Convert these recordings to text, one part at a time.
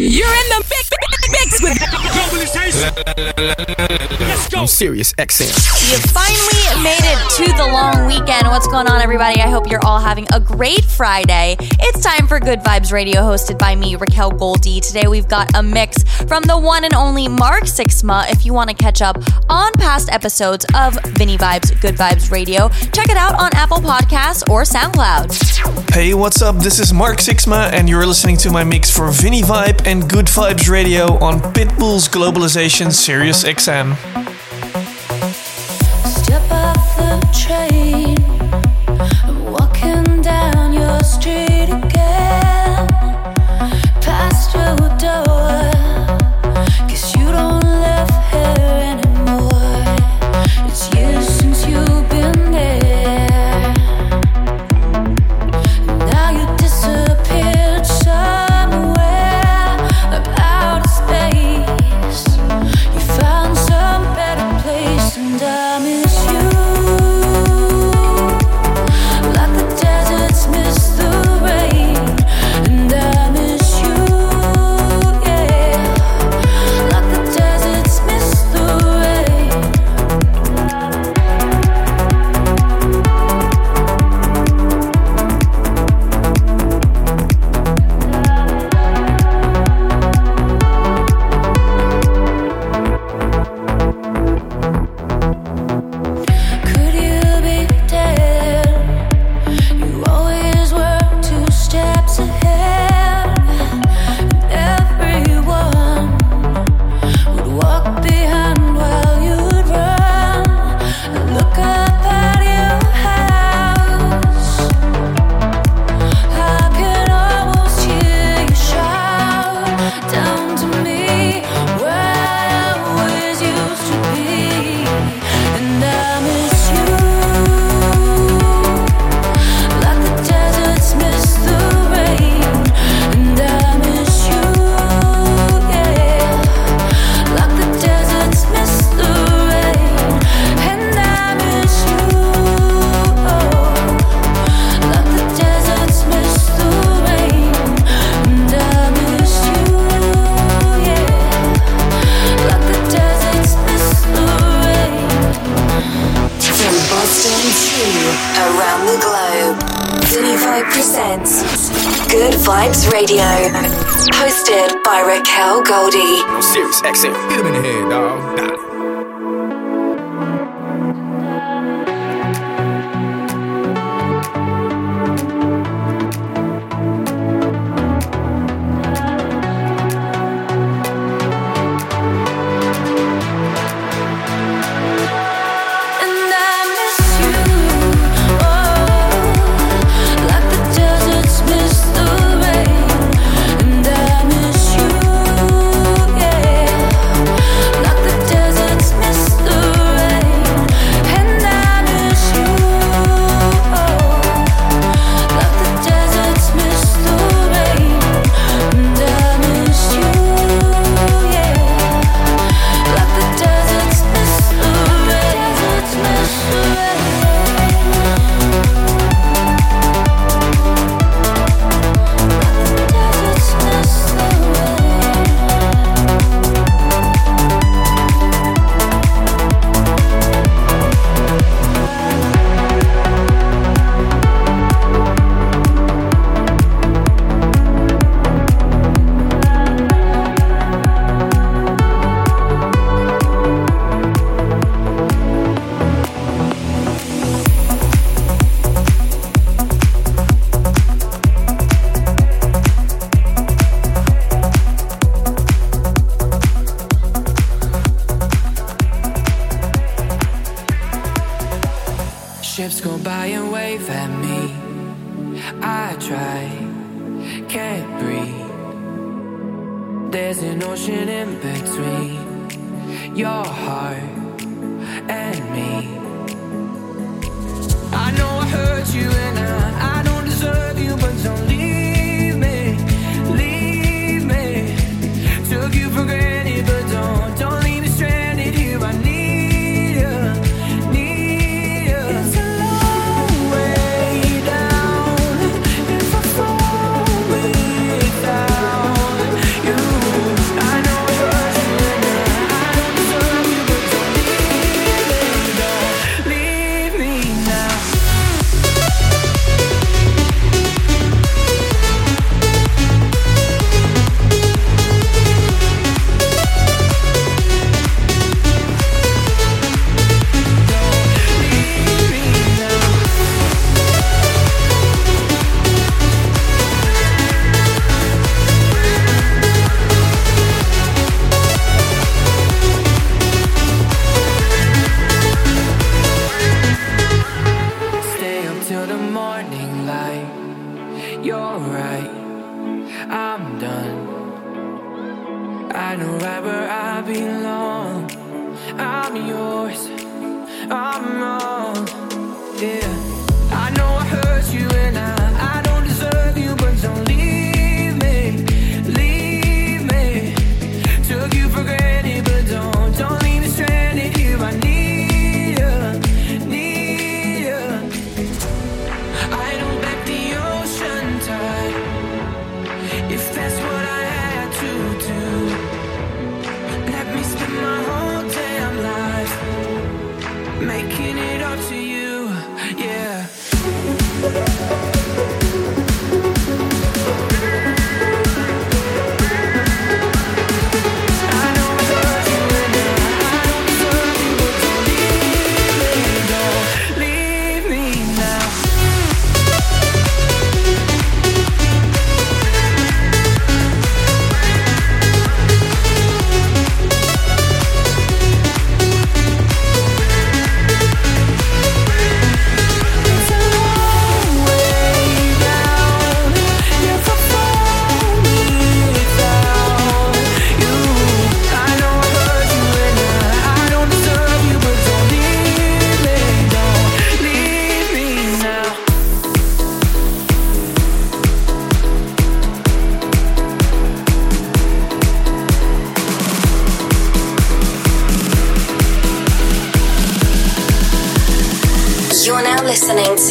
You're in the mix, mix with Let's go. XM. You finally made it to the long weekend. What's going on, everybody? I hope you're all having a great Friday. It's time for Good Vibes Radio, hosted by me, Raquel Goldie. Today we've got a mix from the one and only Mark Sixma. If you want to catch up on past episodes of Vinny Vibes Good Vibes Radio, check it out on Apple Podcasts or SoundCloud. Hey, what's up? This is Mark Sixma, and you're listening to my mix for Vinny Vibe and Good Vibes Radio on Pitbull's Global. Globalization Sirius XM.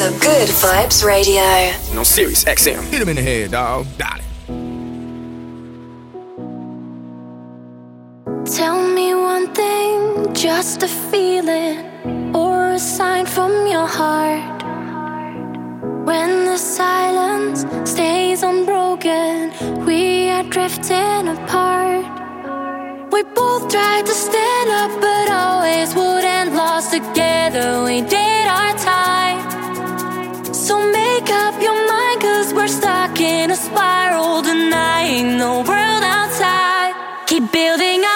of good vibes radio. No Sirius XM. Hit him in the head, dog. Got it. Tell me one thing, just a feeling or a sign from your heart. When the silence stays unbroken, we are drifting apart. We both tried to stand up, but always would end lost together. We did. your mind, cause we're stuck in a spiral, denying the world outside. Keep building up.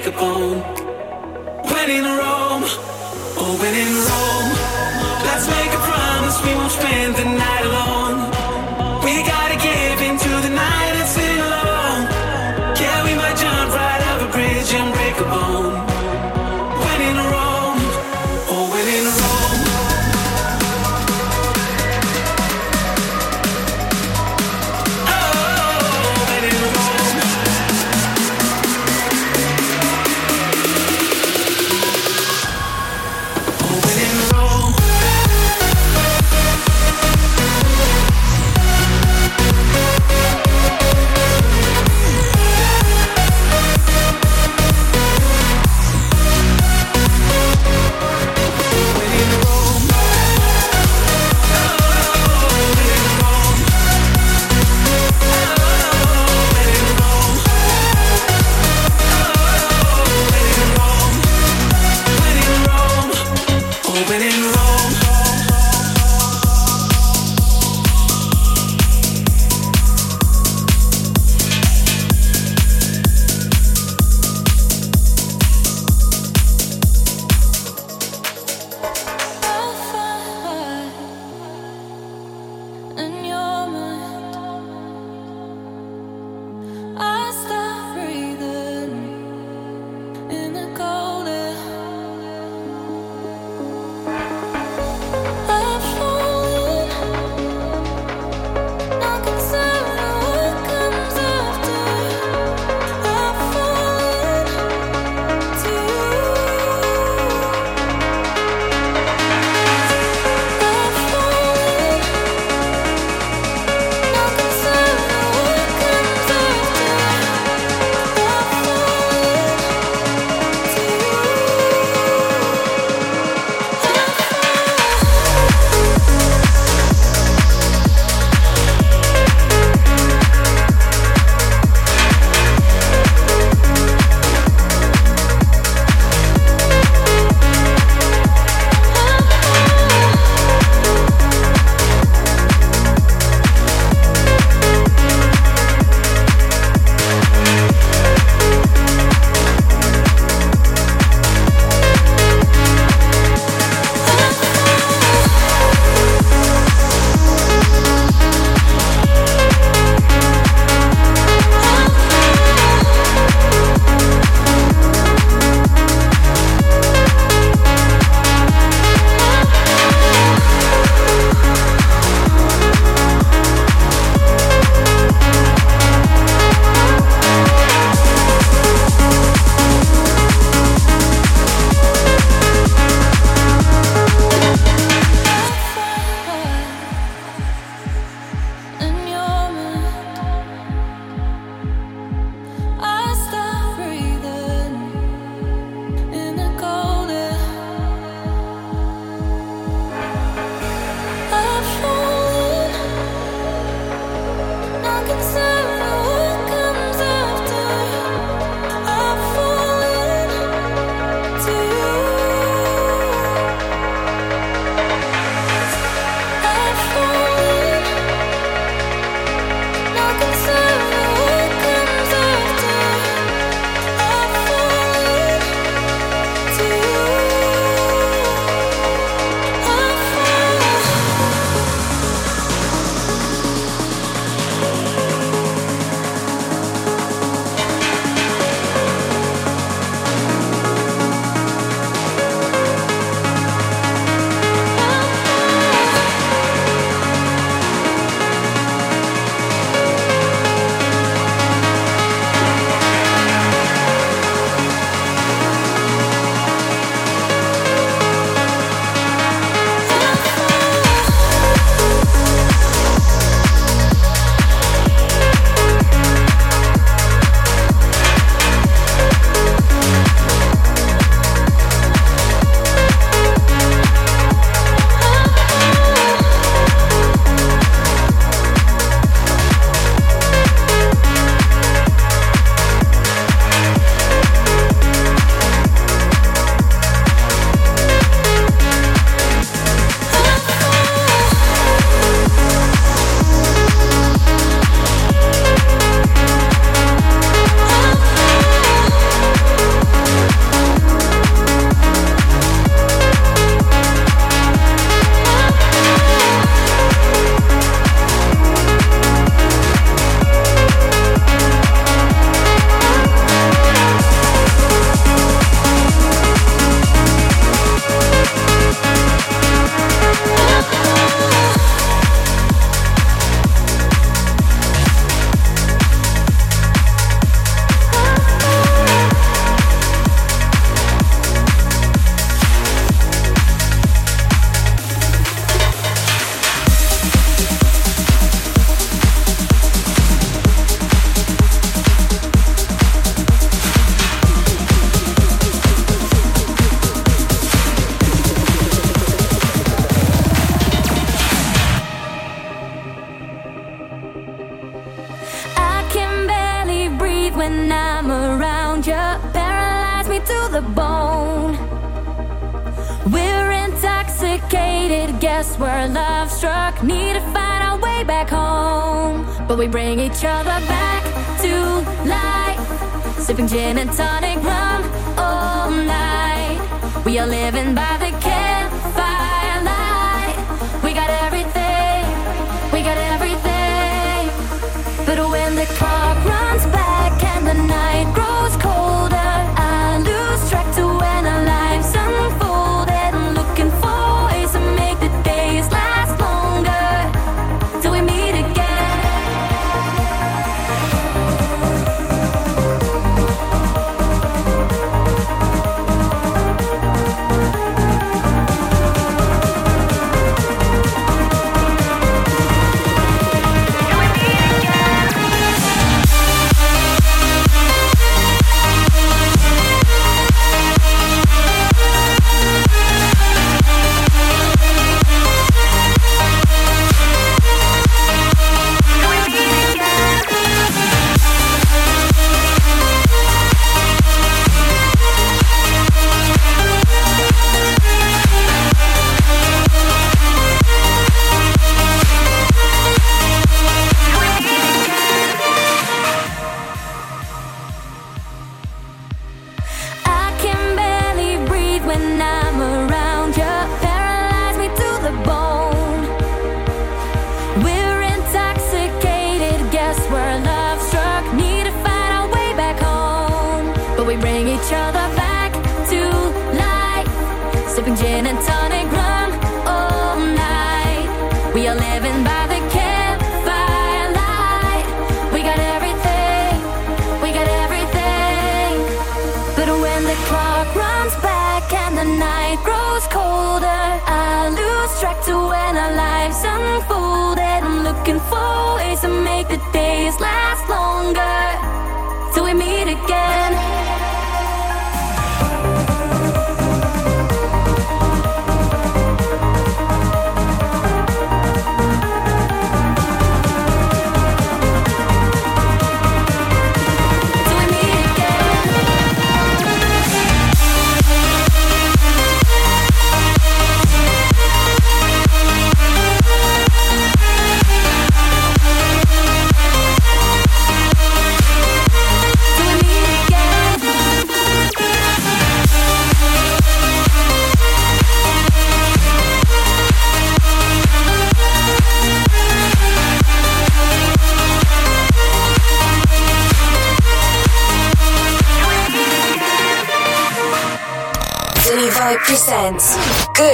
Bridge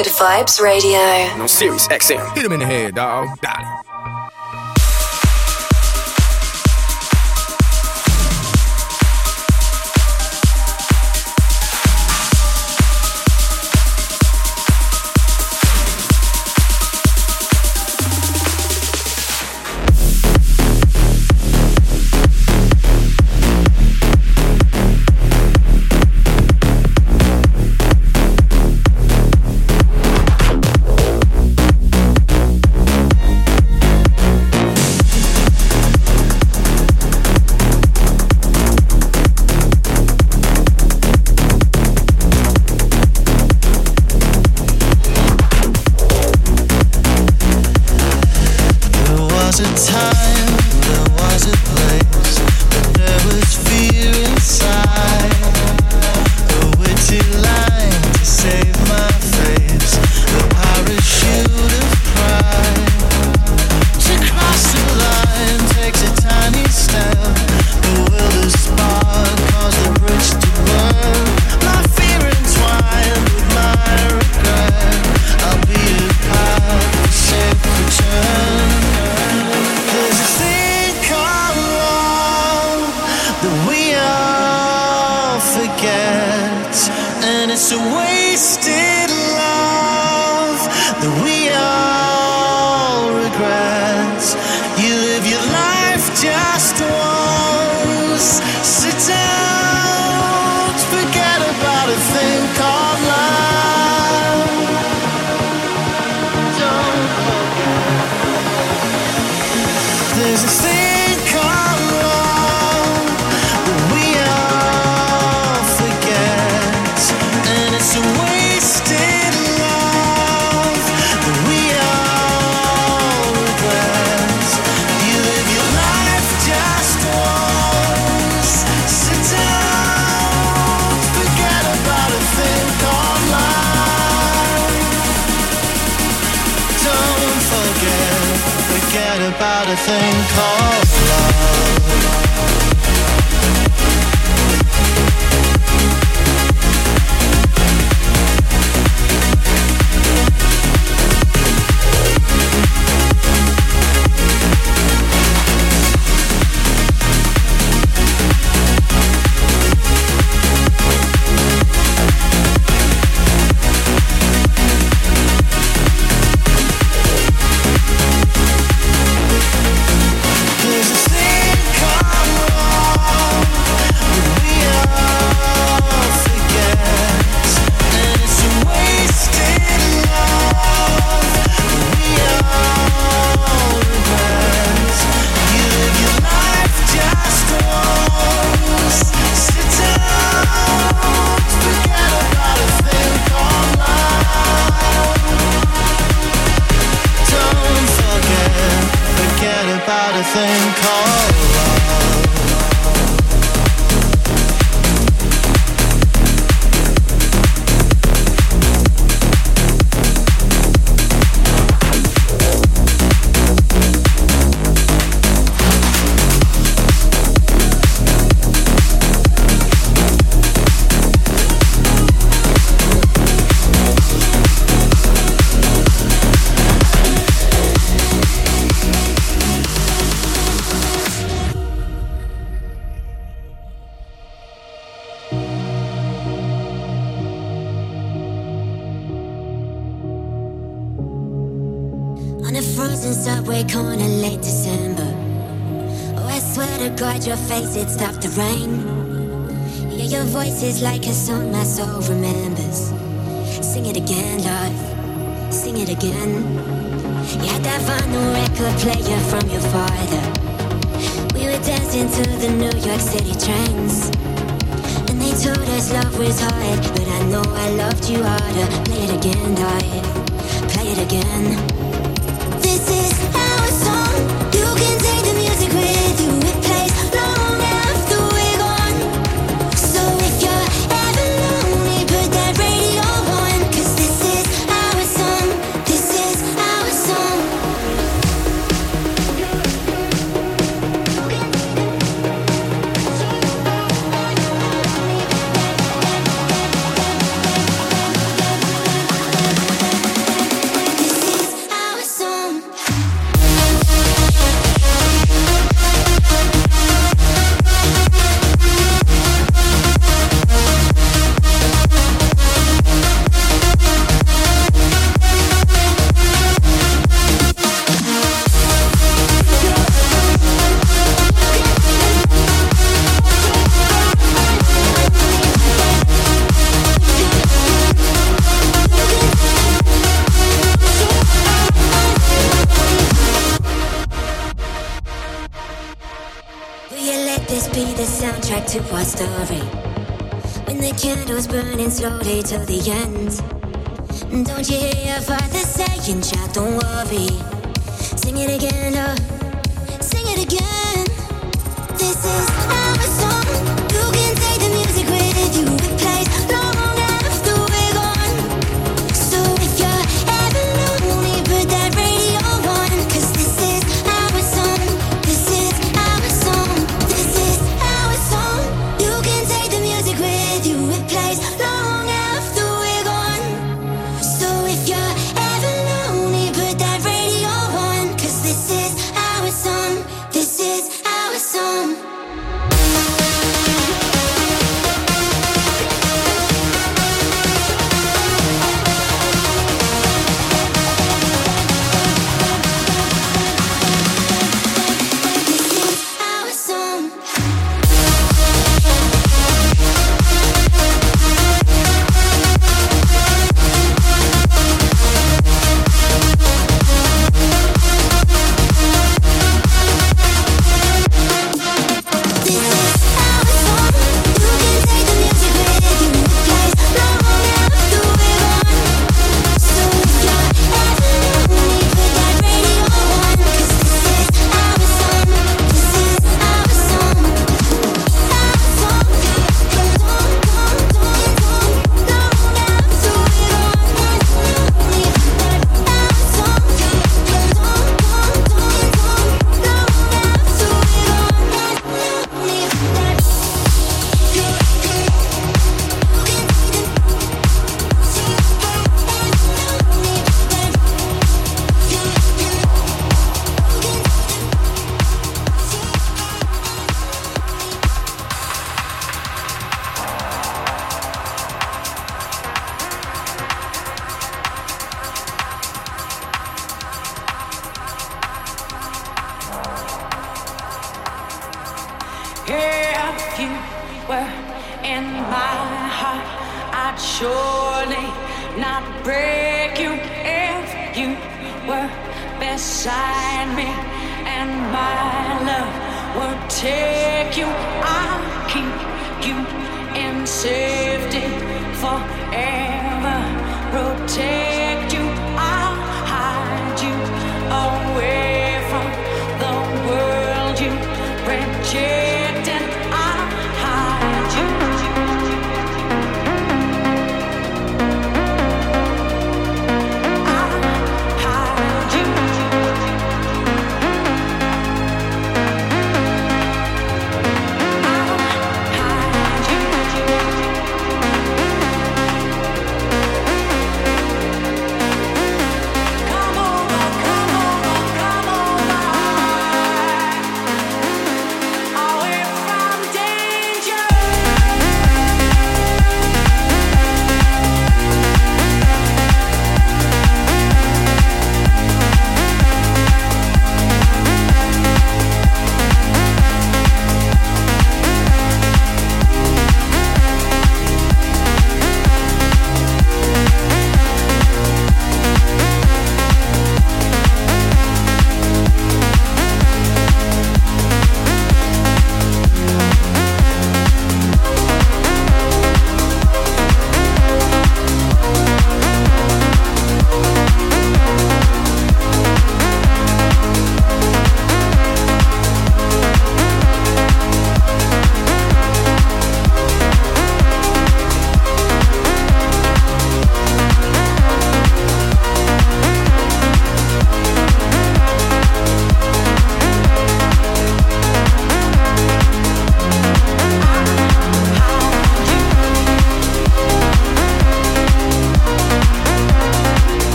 Good Vibes Radio. No Sirius XM. Hit him in the head, dog.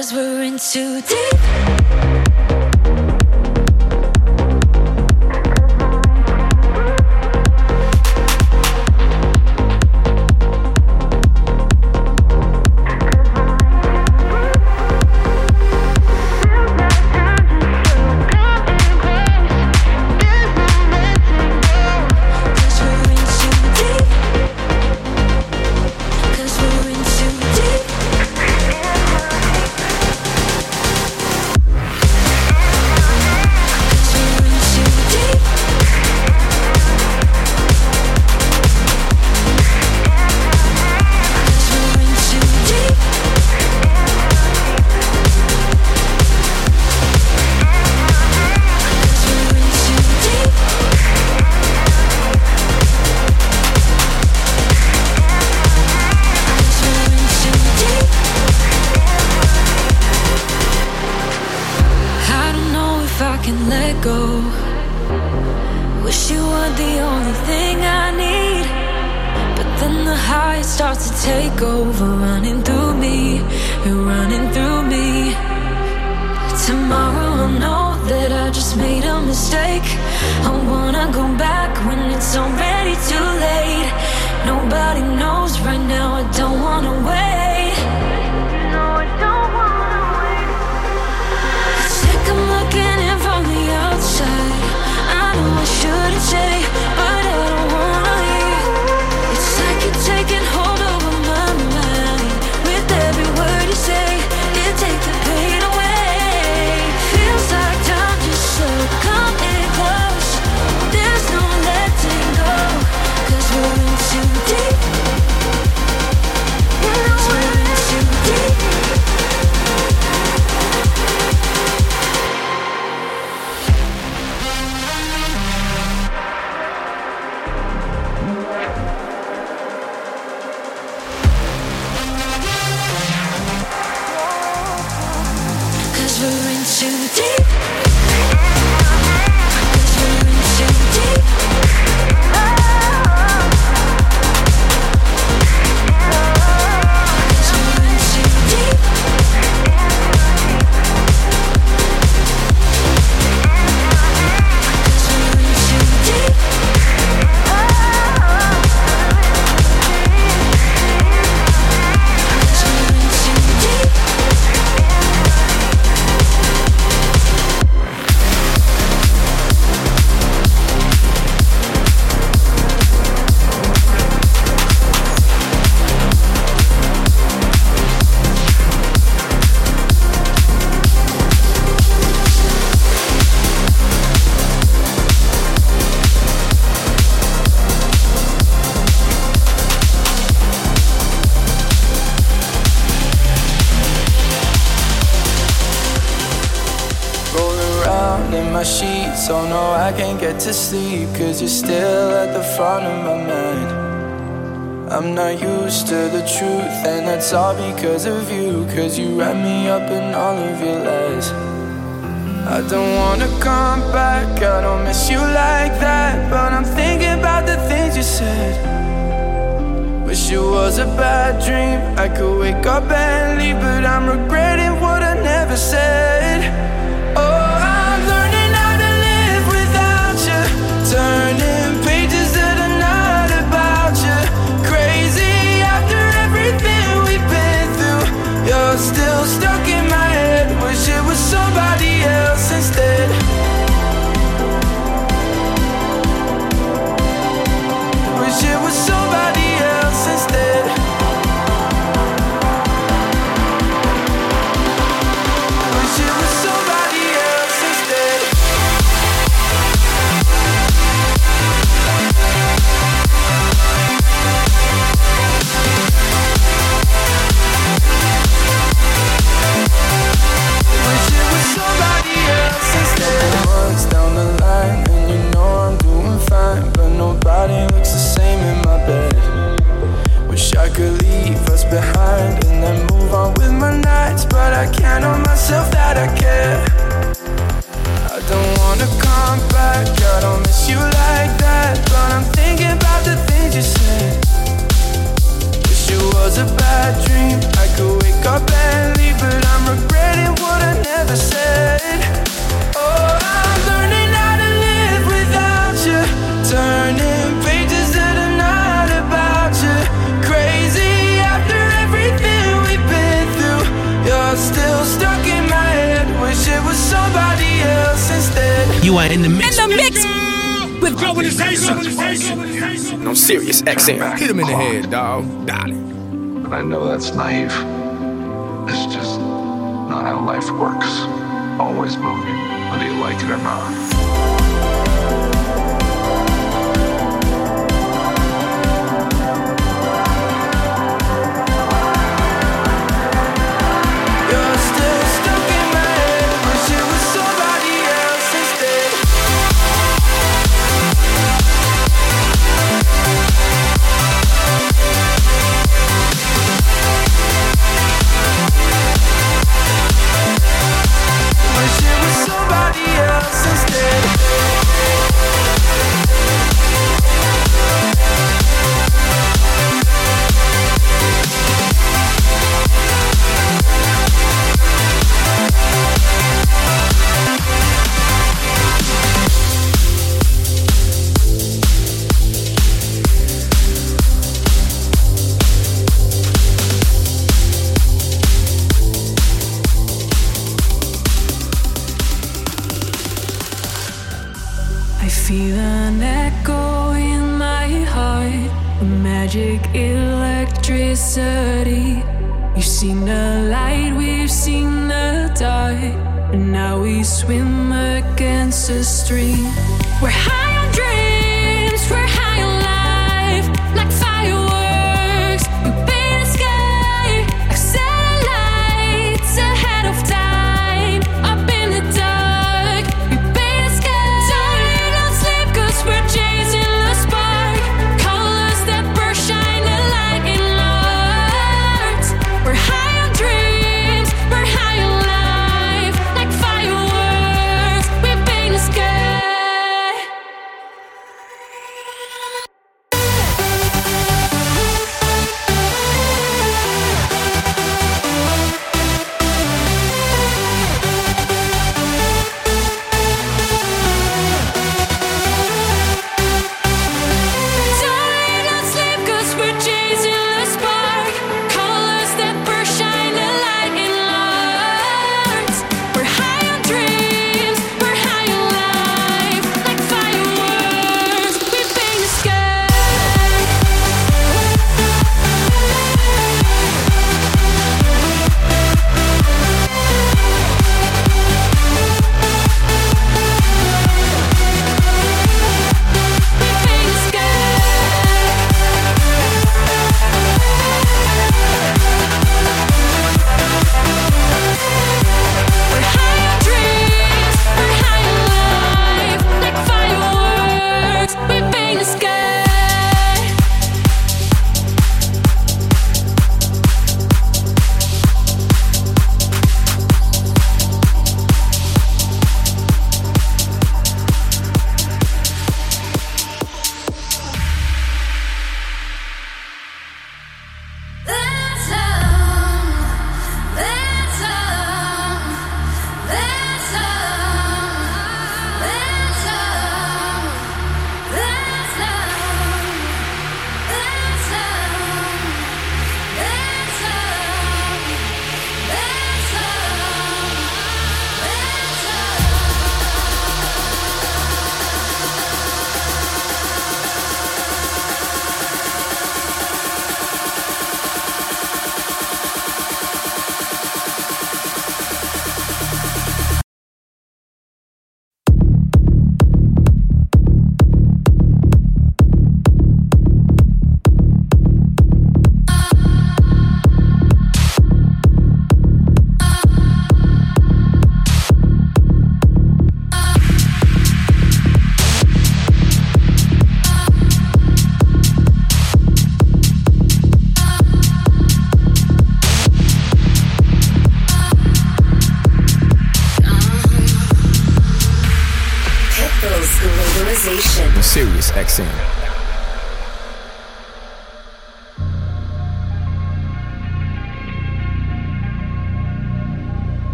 Cause we're in too deep. I don't wanna come back. I don't miss you like that. But I'm thinking about the things you said. Wish it was a bad dream. I could wake up and leave, but I'm regretting what I never said. Oh, I'm learning how to live without you. Turning pages that are not about you. Crazy after everything we've been through. You're still stuck. my nights, but I count on myself that I care. I don't wanna come back, I don't miss you like that. But I'm thinking about the things you said. Wish it was a bad dream. I could wake up and leave, but I'm regretting what I never said. You are in the mix. In the mix with globalization. No Sirius XM. Hit him in the head, dog. Got it. I know that's naive. It's just not how life works. Always moving, whether you like it or not.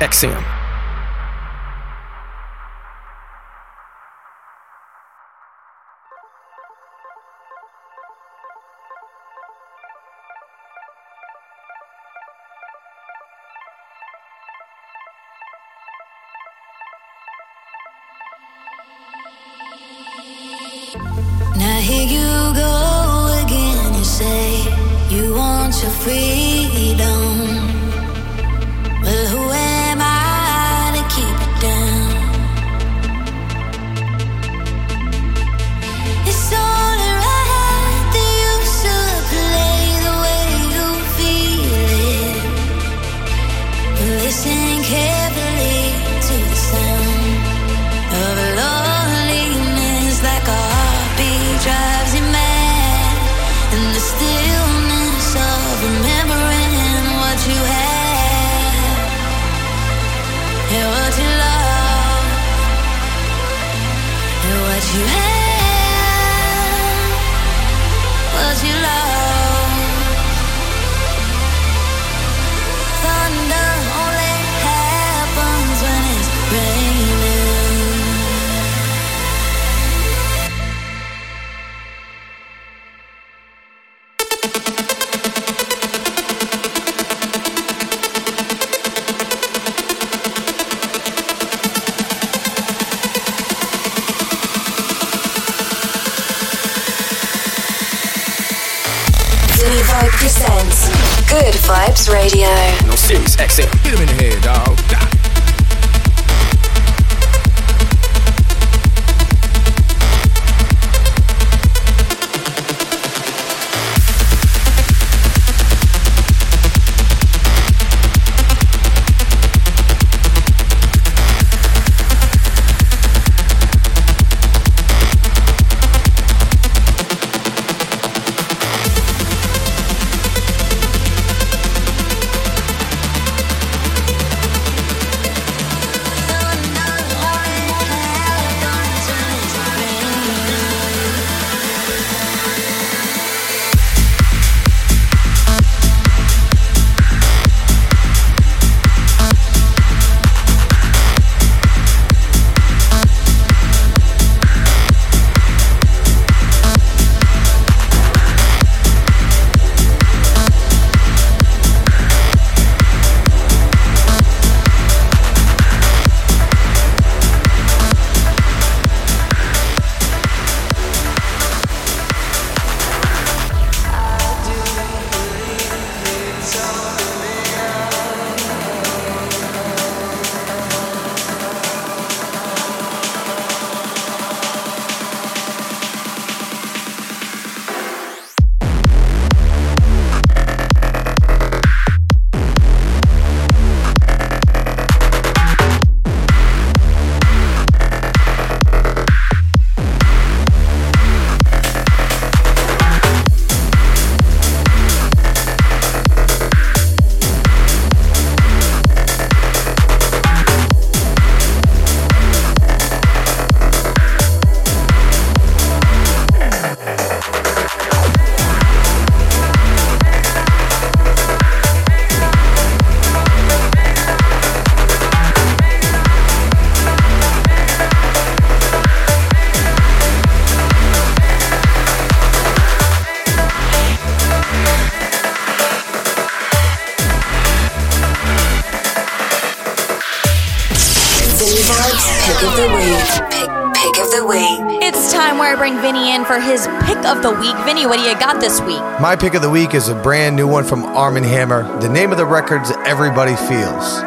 SiriusXM. My pick of the week is a brand new one from Arm & Hammer. The name of the record's Everybody Feels.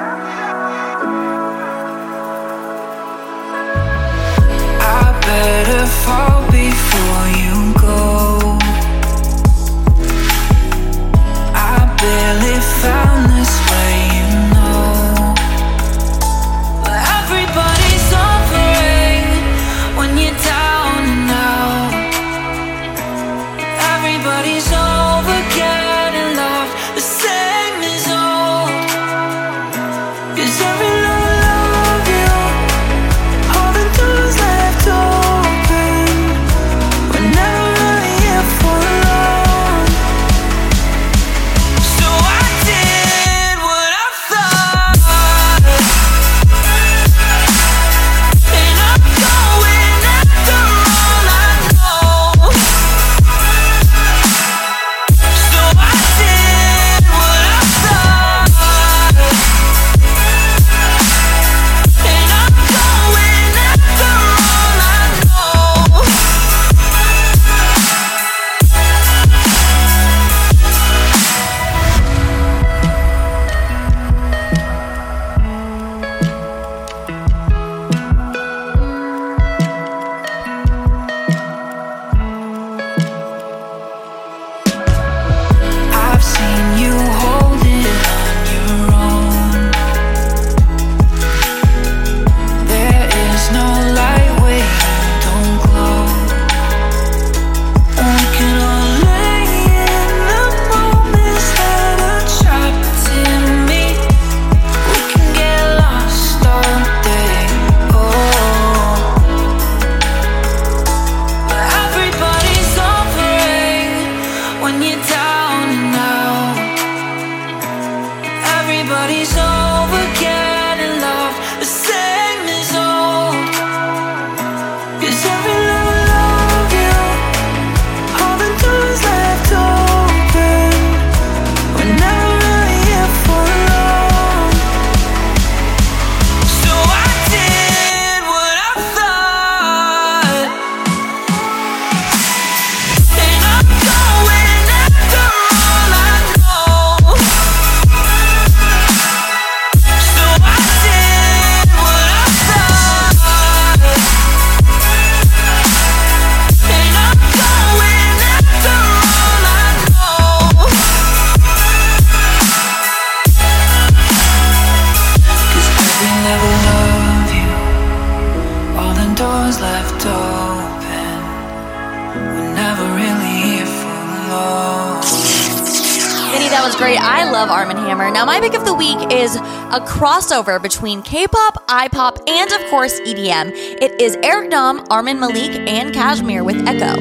Pick of the week is a crossover between K-pop, I-pop, and of course EDM. It is Eric Nam, Armaan Malik, and KSHMR with Echo.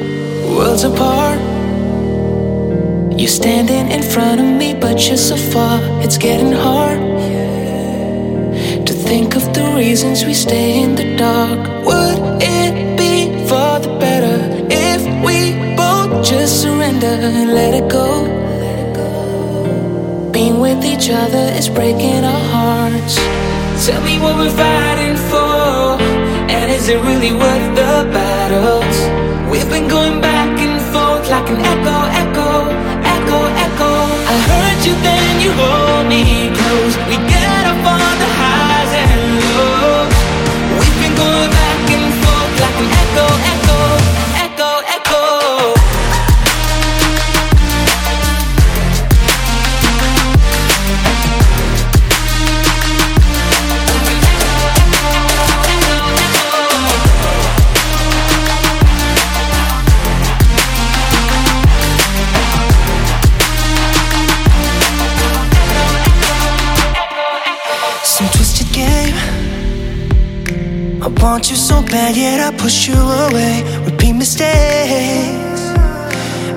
Worlds apart. You're standing in front of me, but you're so far. It's getting hard to think of the reasons we stay in the dark. Would it be for the better if we both just surrender and let it go? Being with each other is breaking our hearts. Tell me what we're fighting for, and is it really worth the battles? We've been going back and forth like an echo, echo, echo, echo. I heard you, then you hold me close. We want you so bad, yet I push you away. Repeat mistakes.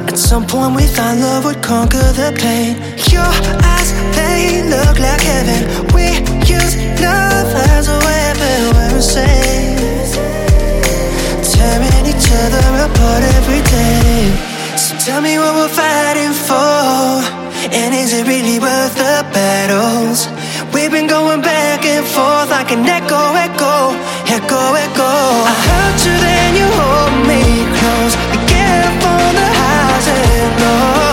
At some point, we thought love would conquer the pain. Your eyes, they look like heaven. We use love as a weapon we're safe. Tearing each other apart every day. So tell me what we're fighting for. And is it really worth the battles? We've been going back and forth like an echo, echo, echo, echo. I hurt you, then you hold me close. Up on the highs and lows.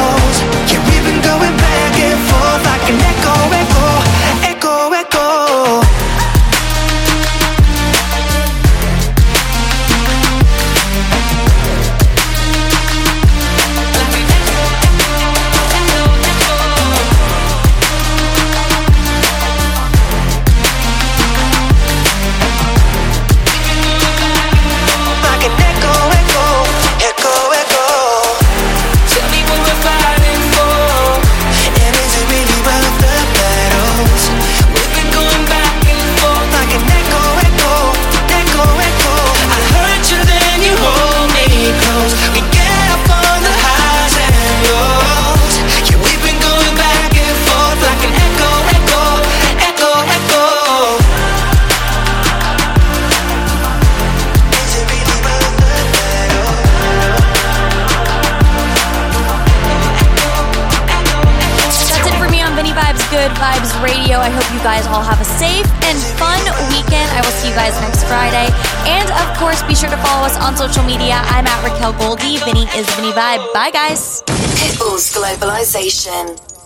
You guys next Friday. And of course, be sure to follow us on social media. I'm at Raquel Goldie. Vinny is Vinny Vibe. Bye, guys. Pitbull's Globalization.